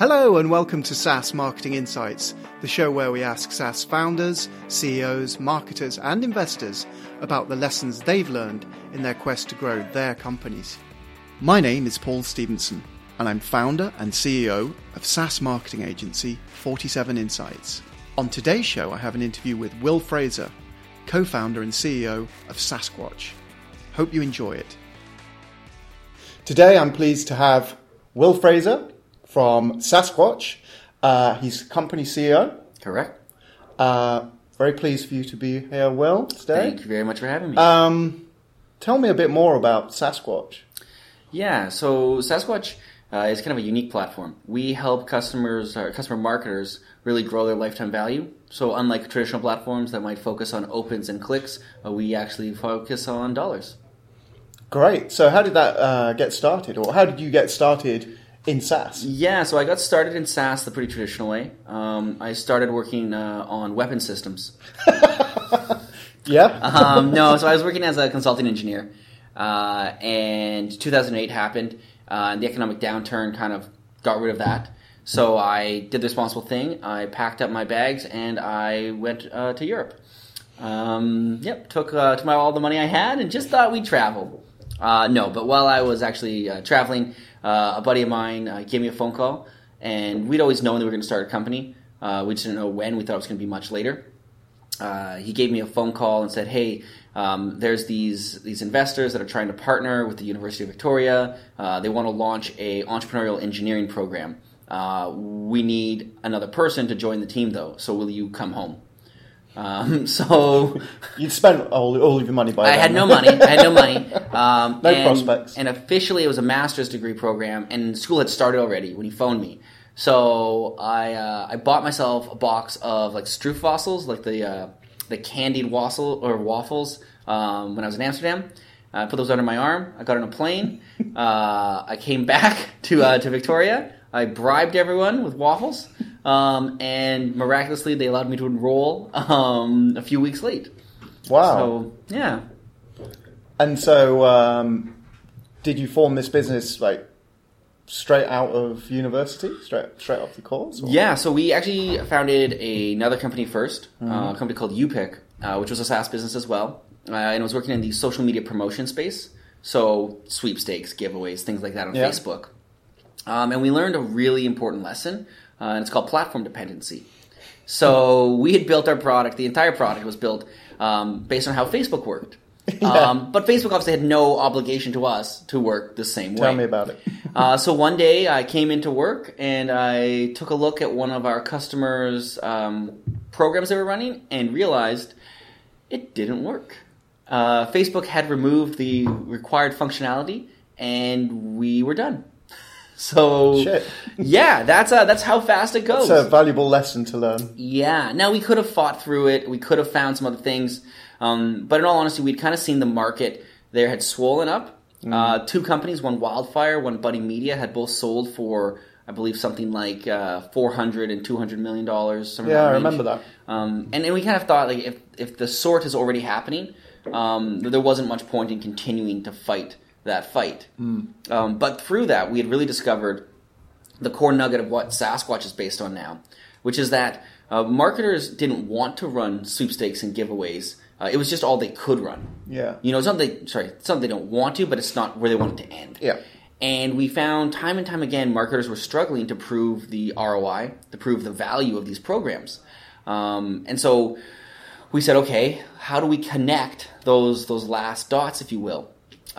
Hello and welcome to SaaS Marketing Insights, the show where we ask SaaS founders, CEOs, marketers, and investors about the lessons they've learned in their quest to grow their companies. My name is Paul Stevenson, and I'm founder and CEO of SaaS marketing agency 47 Insights. On today's show, I have an interview with Will Fraser, co founder and CEO of SaaSquatch. Hope you enjoy it. Today, I'm pleased to have Will Fraser from SaaSquatch. Uh, he's company CEO. Correct. Uh, very pleased for you to be here, well today. Thank you very much for having me. Um, tell me a bit more about SaaSquatch. yeah, so SaaSquatch uh, is kind of a unique platform. We help customers, or customer marketers, really grow their lifetime value. So unlike traditional platforms that might focus on opens and clicks, uh, we actually focus on dollars. Great. So, how did that uh, get started, or how did you get started in SaaS? Yeah, so I got started in SaaS the pretty traditional way. Um, I started working uh, on weapon systems. Yeah. um, no, so I was working as a consulting engineer, uh, and 2008 happened, uh, and the economic downturn kind of got rid of that. So I did the responsible thing. I packed up my bags and I went uh, to Europe. Um, yep, took uh, took my, all the money I had and just thought we'd travel. Uh, no, but while I was actually uh, traveling, uh, a buddy of mine uh, gave me a phone call, and we'd always known that we were going to start a company. Uh, we just didn't know when. We thought it was going to be much later uh, he gave me a phone call and said, "Hey, um, there's these these investors that are trying to partner with the University of Victoria. They want to launch a entrepreneurial engineering program. We need another person to join the team, though. So will you come home?" Um, so You'd spent all, all of your money by I then. had no money. I had no money. Um, No and, prospects. And officially, it was a master's degree program, and school had started already when he phoned me. So I uh, I bought myself a box of like stroopwafels, like the uh, the candied waffle or waffles um, when I was in Amsterdam. I put those under my arm. I got on a plane. Uh, I came back to uh, to Victoria. I bribed everyone with waffles, um, and miraculously, they allowed me to enroll um, a few weeks late. Wow. So yeah, and so, um, did you form this business like straight out of university, straight straight off the course? or- Yeah, so we actually founded another company 1st uh, a company called UPick, uh, which was a SaaS business as well, uh, and it was working in the social media promotion space. So sweepstakes, giveaways, things like that on Yeah. Facebook. Um, and we learned a really important lesson, uh, and it's called platform dependency. So we had built our product; the entire product was built um, based on how Facebook worked. Um, but Facebook obviously had no obligation to us to work the same way. Tell me about it. Uh, so one day I came into work and I took a look at one of our customers' um, programs they were running and realized it didn't work. Uh, Facebook had removed the required functionality and we were done. So Shit. yeah, that's uh, that's how fast it goes. It's a valuable lesson to learn. Yeah. Now we could have fought through it. We could have found some other things. Um, but in all honesty, we'd kind of seen the market there had swollen up. Uh, two companies, one Wildfire, one Buddy Media, had both sold for, I believe, something like uh, 400 and 200 million dollars. Yeah, I remember that. Um, and, and we kind of thought like if if the sort is already happening, um, there wasn't much point in continuing to fight that fight. Um, but through that, we had really discovered the core nugget of what SaaSquatch is based on now, which is that uh, marketers didn't want to run sweepstakes and giveaways. Uh, it was just all they could run. Yeah. You know, it's not they sorry, it's not they don't want to, but it's not where they want it to end. Yeah. And we found time and time again, marketers were struggling to prove the ROI, to prove the value of these programs. Um, and so we said, okay, how do we connect those those last dots, if you will?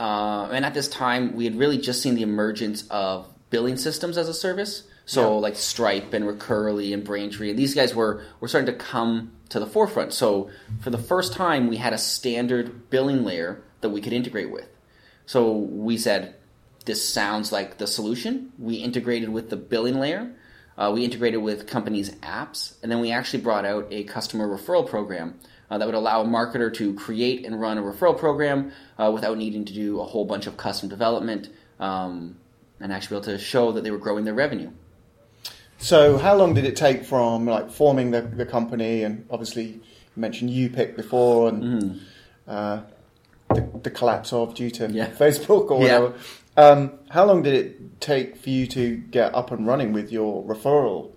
Uh, and at this time, we had really just seen the emergence of billing systems as a service. So Yeah. like Stripe and Recurly and Braintree, and these guys were were starting to come to the forefront. So for the first time, we had a standard billing layer that we could integrate with. So we said, this sounds like the solution. We integrated with the billing layer. Uh, we integrated with companies' apps, and then we actually brought out a customer referral program uh, that would allow a marketer to create and run a referral program uh, without needing to do a whole bunch of custom development um, and actually be able to show that they were growing their revenue. So, how long did it take from like forming the, the company, and obviously you mentioned UPick before, and uh, the, the collapse of due to. Yeah. Facebook or Yeah. whatever. Um, how long did it take for you to get up and running with your referral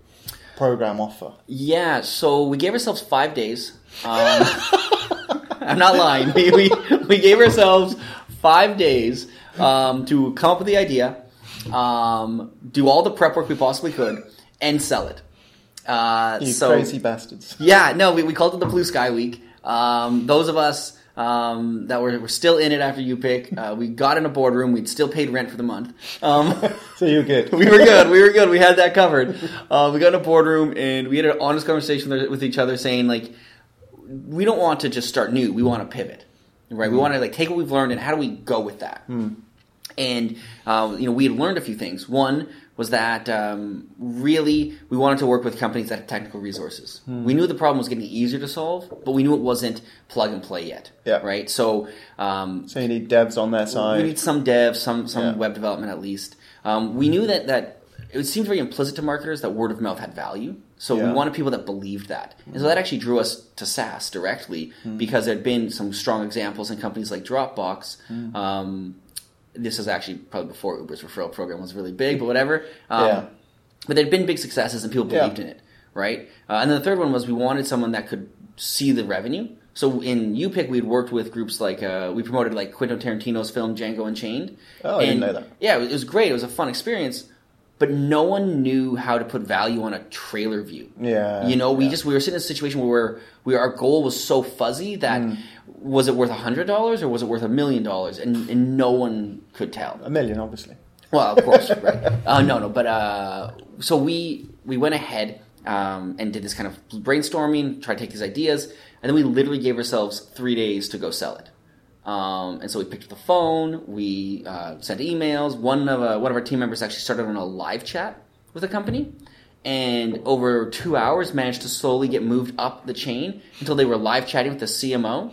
program offer? Yeah, so we gave ourselves five days. Um, I'm not lying. We, we, we gave ourselves five days um, to come up with the idea, um, do all the prep work we possibly could, and sell it. Uh, You so, crazy bastards. Yeah, no, we, we called it the Blue Sky Week. Um, those of us um, that were, were still in it after UPIC, uh, we got in a boardroom. We'd still paid rent for the month. Um, So you're good. we were good. We were good. We had that covered. Uh, we got in a boardroom and we had an honest conversation with- with each other, saying like, we don't want to just start new. We want to pivot, right? We want to like take what we've learned and how do we go with that? And uh, you know, we had learned a few things. One was that um, really we wanted to work with companies that had technical resources. We knew the problem was getting easier to solve, but we knew it wasn't plug and play yet. Yeah. Right. So um, So you need devs on we side. need some devs, some some Yeah. web development at least. Um, we knew that that it seemed very implicit to marketers that word of mouth had value. So Yeah. we wanted people that believed that, and so that actually drew us to SaaS directly Hmm. because there had been some strong examples in companies like Dropbox. Hmm. Um, this is actually probably before Uber's referral program was really big, but whatever. Um, Yeah. But there'd been big successes and people Yeah. believed in it, right? Uh, and then the third one was we wanted someone that could see the revenue. So in UPIC, we'd worked with groups like uh, we promoted like Quentin Tarantino's film Django Unchained. Oh, I didn't know that. Yeah, it was great. It was a fun experience, but no one knew how to put value on a trailer view. Yeah, you know, we yeah. just we were sitting in a situation where we our goal was so fuzzy that Mm. was it worth a hundred dollars or was it worth a million dollars, and and no one could tell. A million, obviously. Well, of course, right? Uh, no, no, but uh, so we we went ahead um, and did this kind of brainstorming, tried to take these ideas, and then we literally gave ourselves three days to go sell it. Um, and so we picked up the phone, we uh, sent emails. One of uh, one of our team members actually started on a live chat with the company, and over two hours managed to slowly get moved up the chain until they were live chatting with the CMO.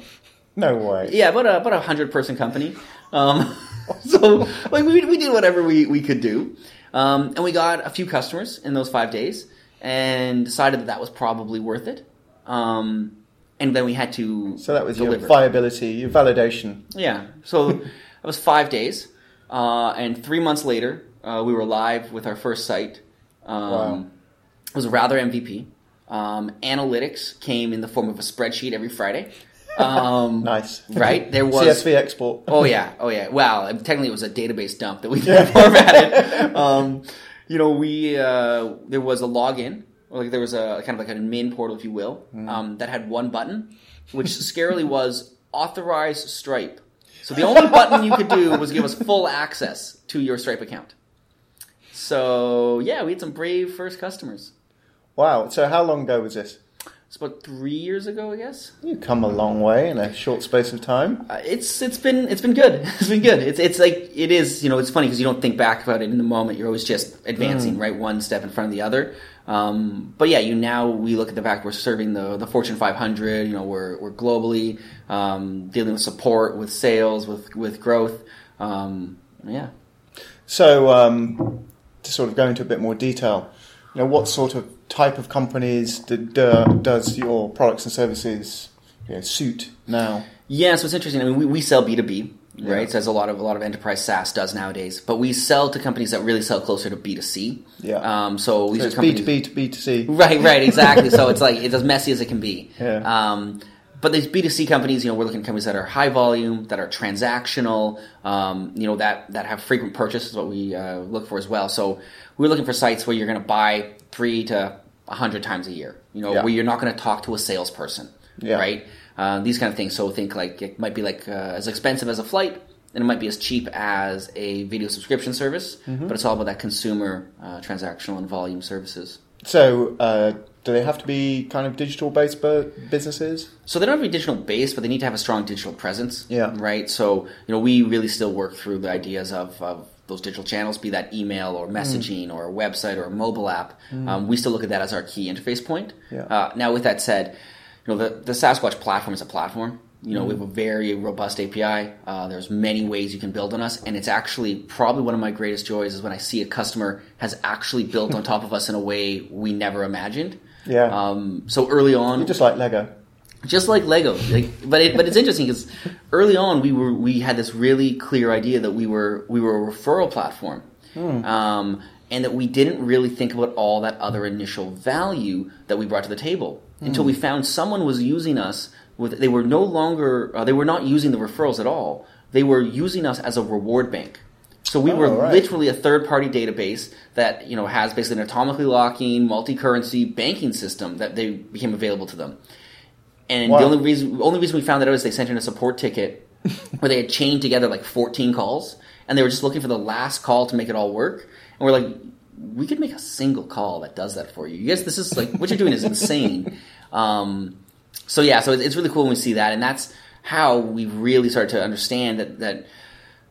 No way. Yeah, about a about a hundred person company. Um, so like we we did whatever we we could do, um, and we got a few customers in those five days, and decided that that was probably worth it. Um, and then we had to So that was your viability, your validation. Yeah. So that was five days, uh, and three months later, uh, we were live with our first site. Um, Wow. It was rather MVP. Um, analytics came in the form of a spreadsheet every Friday. Um, Nice. Right? There was CSV export. Oh yeah, oh yeah. Well, technically, it was a database dump that we formatted. Um, you know, we uh, there was a login, or like there was a kind of like a main portal, if you will, um, that had one button, which scarily was authorize Stripe. So the only button you could do was give us full access to your Stripe account. So yeah, we had some brave first customers. Wow. So how long ago was this? It's about three years ago, I guess. You've come a long way in a short space of time. Uh, it's it's been it's been good. It's been good. It's it's like it is. You know, it's funny because you don't think back about it in the moment. You're always just advancing, right, one step in front of the other. Um, but yeah, you now we look at the fact we're serving the the Fortune 500. You know, we're we're globally um, dealing with support, with sales, with with growth. Um, yeah. So um, to sort of go into a bit more detail, you know, what sort of type of companies do, do, does your products and services you know, suit now? Yeah, so it's interesting. I mean, we, we sell B two B, Yeah. right? So as a lot of a lot of enterprise SaaS does nowadays. But we sell to companies that really sell closer to B two C. Yeah. Um, so these So are companies. B2B to B2C. Right, right, exactly. so it's like it's as messy as it can be. Yeah. Um, but these B two C companies, you know, we're looking at companies that are high volume, that are transactional, um, you know, that that have frequent purchase is what we uh, look for as well. So we're looking for sites where you're going to buy three to a hundred times a year. You know, Yeah. where you're not going to talk to a salesperson. Yeah. Right. Uh, these kind of things. So think like it might be like uh, as expensive as a flight. And it might be as cheap as a video subscription service, Mm-hmm. but it's all about that consumer uh, transactional and volume services. So uh, do they have to be kind of digital-based businesses? So they don't have to be digital based, but they need to have a strong digital presence. Yeah. Right. So you know, we really still work through the ideas of, of those digital channels, be that email or messaging or a website or a mobile app. Um, we still look at that as our key interface point. Yeah. Uh, now, with that said, you know, the the SaaSquatch platform is a platform. You know, we have a very robust API. Uh, there's many ways you can build on us, and it's actually probably one of my greatest joys is when I see a customer has actually built on top of us in a way we never imagined. Yeah. Um, so early on, Just like Lego. just like Lego. Like, but it, but it's interesting because early on we were we had this really clear idea that we were we were a referral platform, um, and that we didn't really think about all that other initial value that we brought to the table until we found someone was using us with. They were no longer uh, they were not using the referrals at all. They were using us as a reward bank. So we Oh, were right. literally a third-party database that you know has basically an atomically locking, multi-currency banking system that they became available to them. And Wow. the only reason only reason we found that out is they sent in a support ticket where they had chained together like 14 calls, and they were just looking for the last call to make it all work. And we're like, we could make a single call that does that for you. You guys, this is like what you're doing is insane. Um, so yeah, so it's really cool when we see that, and that's how we really start to understand that that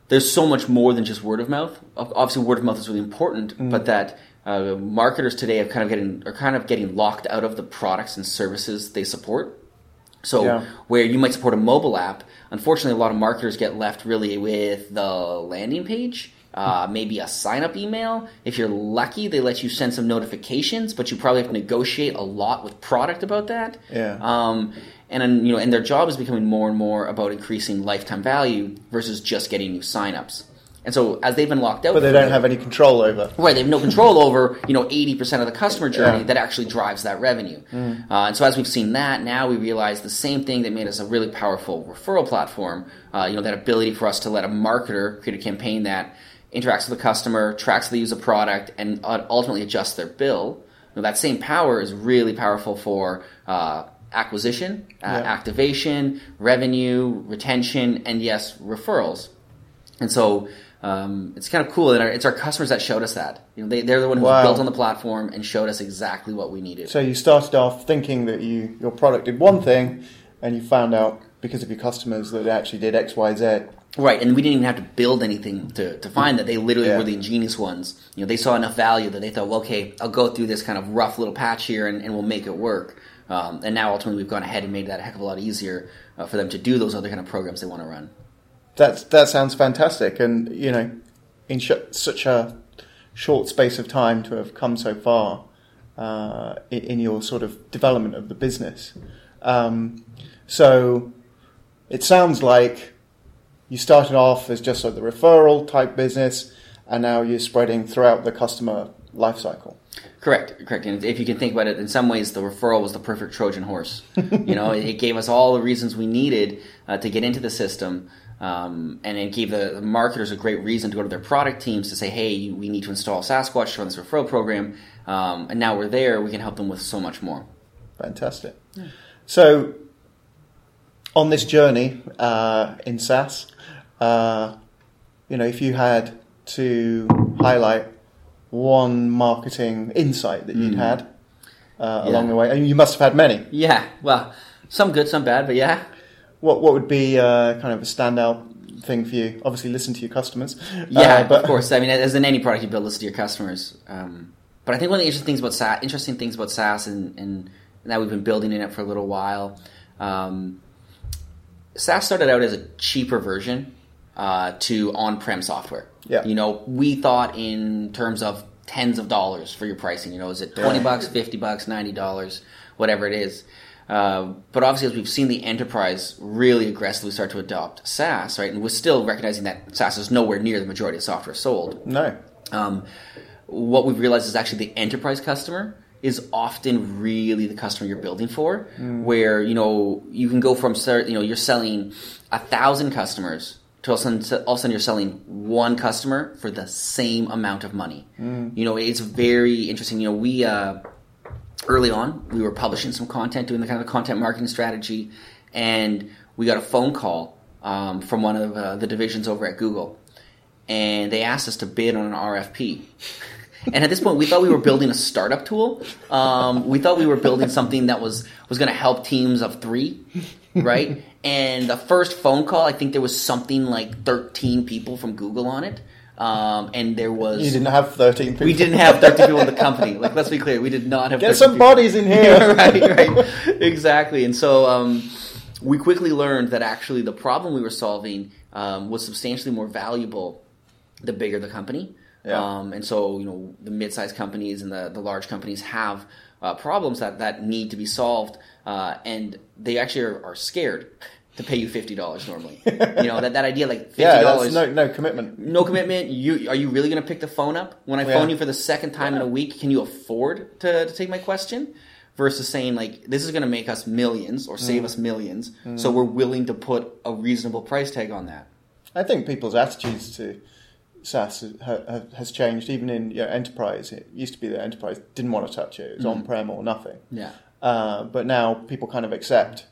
there's so much more than just word of mouth. Obviously, word of mouth is really important, but that uh, marketers today are kind of getting are kind of getting locked out of the products and services they support. So Yeah. where you might support a mobile app, unfortunately, a lot of marketers get left really with the landing page. Uh, maybe a sign up email. If you're lucky, they let you send some notifications, but you probably have to negotiate a lot with product about that. Yeah. Um, and you know, and their job is becoming more and more about increasing lifetime value versus just getting new signups. And so, as they've been locked out, But they don't have any control over. Right, they have no control over you know eighty percent of the customer journey Yeah. that actually drives that revenue. Mm. Uh, and so as we've seen that, now we realize the same thing that made us a really powerful referral platform. Uh, you know that ability for us to let a marketer create a campaign that interacts with the customer, tracks the use a product, and uh, ultimately adjusts their bill. Know, that same power is really powerful for uh, acquisition, uh, Yeah. activation, revenue, retention, and yes, referrals. And so um, it's kind of cool that our, it's our customers that showed us that. You know, they, they're the one who Wow. built on the platform and showed us exactly what we needed. So you started off thinking that you your product did one thing, and you found out because of your customers that it actually did X, Y, Z. right, and we didn't even have to build anything to, to find that. They literally Yeah. were the ingenious ones. You know, they saw enough value that they thought, well, okay, I'll go through this kind of rough little patch here and, and we'll make it work. Um, and now ultimately we've gone ahead and made that a heck of a lot easier uh, for them to do those other kind of programs they want to run. That's that sounds fantastic, and you know, in sh- such a short space of time to have come so far uh, in, in your sort of development of the business. Um, so it sounds like you started off as just like the referral type business, and now you're spreading throughout the customer lifecycle. Correct, correct. And if you can think about it, in some ways, the referral was the perfect Trojan horse. you know, it, it gave us all the reasons we needed uh, to get into the system, um, and it gave the, the marketers a great reason to go to their product teams to say, "Hey, we need to install SaaSquatch to run this referral program." Um, and now we're there; we can help them with so much more. Fantastic. So, on this journey uh, in SaaS, uh, you know, if you had to highlight one marketing insight that you'd had uh, Yeah. along the way, and you must have had many. Yeah, well, some good, some bad, but yeah. What what would be uh, kind of a standout thing for you? Obviously, listen to your customers. Yeah, Uh, but of course. I mean, as in any product, you build listen to your customers. Um, but I think one of the interesting things about SaaS, interesting things about SaaS, and, and now we've been building in it for a little while. Um, SaaS started out as a cheaper version uh, to on-prem software. Yeah. You know, we thought in terms of tens of dollars for your pricing. You know, is it twenty bucks, fifty bucks, ninety dollars, whatever it is. Uh, but obviously, as we've seen the enterprise really aggressively start to adopt SaaS, right, and we're still recognizing that SaaS is nowhere near the majority of software sold. no, Um, what we've realized is actually the enterprise customer is often really the customer you're building for, where you know you can go from you know you're selling a thousand customers to all of, a sudden, all of a sudden you're selling one customer for the same amount of money. You know it's very interesting. You know we. Uh, early on, we were publishing some content, doing the kind of content marketing strategy, and we got a phone call um, from one of uh, the divisions over at Google, and they asked us to bid on an RFP. And at this point, we thought we were building a startup tool. Um, we thought we were building something that was was going to help teams of three, right? and the first phone call, I think there was something like thirteen people from Google on it, um, and there was you didn't have thirteen people. we didn't have 13 people in the company. Like, let's be clear, we did not have. Get 13 some people. bodies in here. right, right, exactly. And so um, we quickly learned that actually the problem we were solving um, was substantially more valuable the bigger the company. Yeah. Um, and so you know the mid-sized companies and the, the large companies have uh, problems that, that need to be solved, uh, and they actually are, are scared to pay you fifty dollars normally. you know that, that idea like fifty Yeah, dollars, that's no no commitment. no commitment. You are you really going to pick the phone up when I Yeah. phone you for the second time in a week? Can you afford to, to take my question? Versus saying like this is going to make us millions or Mm. save us millions, so we're willing to put a reasonable price tag on that. I think people's attitudes to SaaS ha- ha- has changed. Even in you know, enterprise, it used to be that enterprise didn't want to touch it; it was Mm. on prem or nothing. Yeah, Uh, but now people kind of accept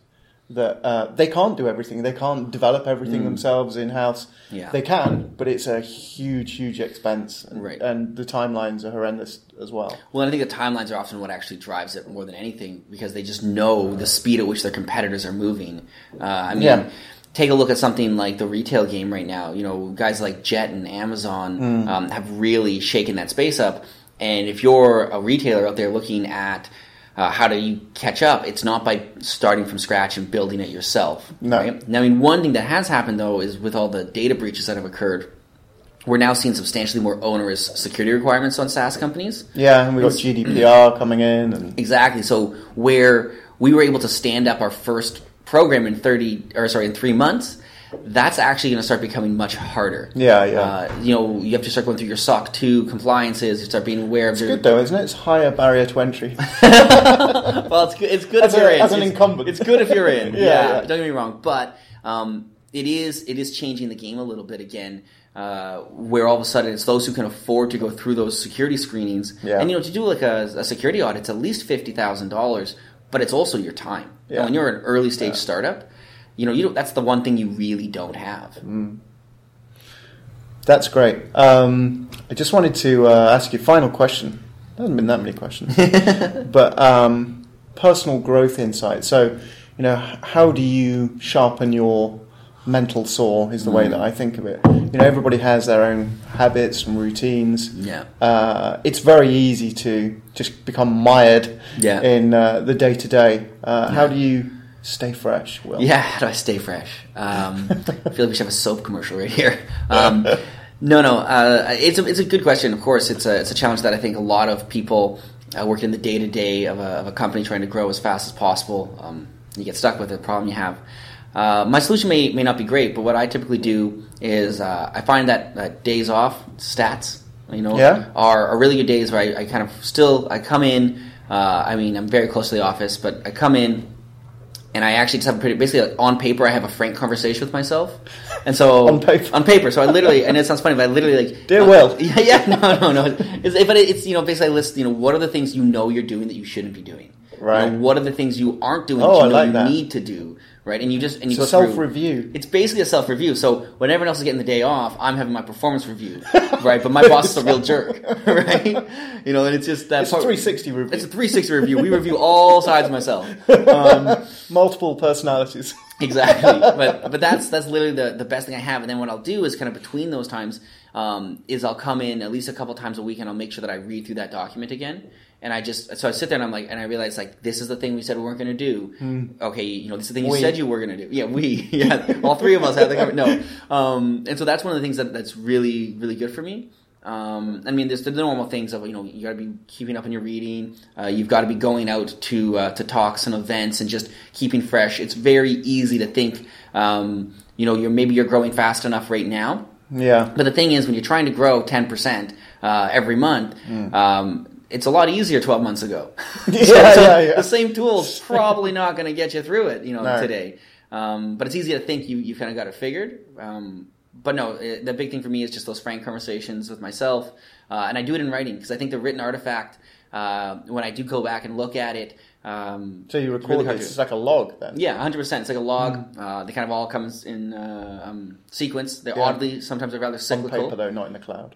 that uh, they can't do everything. They can't develop everything themselves in house. Mm. Yeah. They can, but it's a huge, huge expense, and, Right. and the timelines are horrendous as well. Well, I think the timelines are often what actually drives it more than anything because they just know the speed at which their competitors are moving. Uh, I mean, Yeah. Take a look at something like the retail game right now. You know, guys like Jet and Amazon um, have really shaken that space up. And if you're a retailer out there looking at uh, how do you catch up? It's not by starting from scratch and building it yourself. No. Right? Now, I mean, one thing that has happened though is with all the data breaches that have occurred, we're now seeing substantially more onerous security requirements on SaaS companies. Yeah, and we've got GDPR coming in, and Exactly. So where we were able to stand up our first program in thirty or sorry in three months, that's actually going to start becoming much harder. Yeah, yeah. Uh, you know, you have to start going through your SOC two compliances. You start being aware of it's your. good though, isn't it? It's higher barrier to entry. Well, it's good. It's good As if you're in. as an It's- It's good if you're in. Yeah, yeah, yeah. Don't get me wrong, but um, it is it is changing the game a little bit again. Uh, where all of a sudden it's those who can afford to go through those security screenings, Yeah. and you know to do like a, a security audit, it's at least fifty thousand dollars, but it's also your time. Yeah. And when you're an early stage Yeah. startup, you know you don't, that's the one thing you really don't have. Mm. That's great. Um, I just wanted to uh, ask you a final question. There hasn't been that many questions, but um, personal growth insight. So, you know, how do you sharpen your mental saw? Is the way that I think of it. You know, everybody has their own habits and routines. Yeah. Uh, it's very easy to just become mired Yeah. in uh, the day to day. How do you stay fresh? Will? Yeah, how do I stay fresh? Um, I feel like we should have a soap commercial right here. Um, no, no, uh, it's a it's a good question. Of course, it's a it's a challenge that I think a lot of people uh, working in the day to day of a of a company trying to grow as fast as possible. Um, you get stuck with the problem you have. Uh, my solution may may not be great, but what I typically do is uh, I find that uh, days off stats, you know, Yeah. are, are really good days where I, I kind of still I come in. Uh, I mean, I'm very close to the office, but I come in and I actually just have a pretty basically like, on paper I have a frank conversation with myself, and so On paper. on paper. So I literally, and it sounds funny, but I literally like Dear uh, Will. yeah, yeah, no, no, no. It's, but it's you know basically I list you know what are the things you know you're doing that you shouldn't be doing. You know, Right. what are the things you aren't doing Oh, that I you know like you that. need to do? Right. And you just and you It's go self review. it's basically a self review. So when everyone else is getting the day off, I'm having my performance review, right? But my boss is a real jerk, right? You know, and it's just that It's a part- 360 review. It's a 360 review. We review all sides of myself. Um, Multiple personalities. exactly. But but that's that's literally the the best thing I have. And then what I'll do is kind of between those times um, is I'll come in at least a couple times a week and I'll make sure that I read through that document again. And I just so I sit there and I'm like and I realize like this is the thing we said we weren't going to do. Okay, you know this is the thing you We. said you were going to do. Yeah, we. Yeah, all three of us have the cover- no. Um, and so that's one of the things that that's really really good for me. Um, I mean, there's the normal things of you know you got to be keeping up on your reading. Uh, you've got to be going out to uh, to talks and events and just keeping fresh. It's very easy to think, um, you know, you're maybe you're growing fast enough right now. Yeah. But the thing is, when you're trying to grow 10% uh, every month, um, it's a lot easier 12 months ago. Yeah, yeah, yeah. The same tool's probably not going to get you through it, you know, No. today. Um, but it's easy to think you, you've kind of got it figured. Um, but no, it, the big thing for me is just those frank conversations with myself. Uh, and I do it in writing because I think the written artifact, uh, when I do go back and look at it, um, So you record really to- It's like a log then. yeah, hundred percent. It's like a log. Uh, they kind of all comes in uh, um, sequence. They're Yeah. oddly sometimes they're rather On paper though, not in the cloud.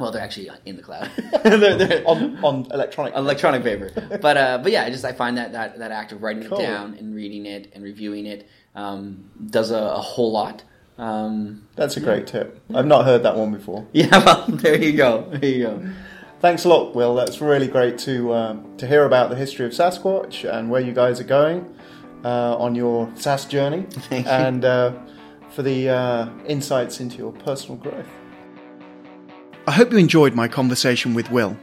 Well, they're actually in the cloud. they're, they're On on electronic. electronic paper. But uh, but yeah, I just I find that that, that act of writing Cool. it down and reading it and reviewing it um, does a, a whole lot. Um, That's a great tip. I've not heard that one before. yeah, well, there you go. There you go. Thanks a lot, Will. That's really great to um, to hear about the history of SaaSquatch and where you guys are going uh, on your SaaS journey, Thank you. and uh, for the uh, insights into your personal growth. I hope you enjoyed my conversation with Will.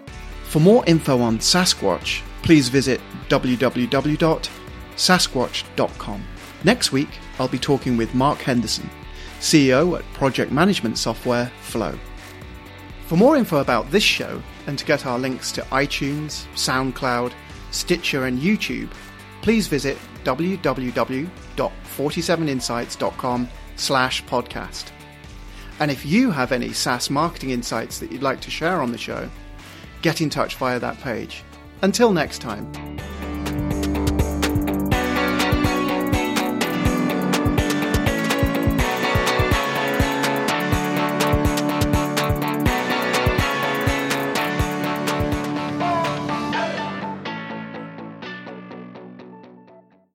For more info on SaaSquatch, please visit www.saasquatch.com. Next week, I'll be talking with Mark Henderson, CEO at project management software Flow. For more info about this show and to get our links to iTunes, SoundCloud, Stitcher, and YouTube, please visit www.47insights.com slash podcast. And if you have any SaaS marketing insights that you'd like to share on the show, get in touch via that page. Until next time.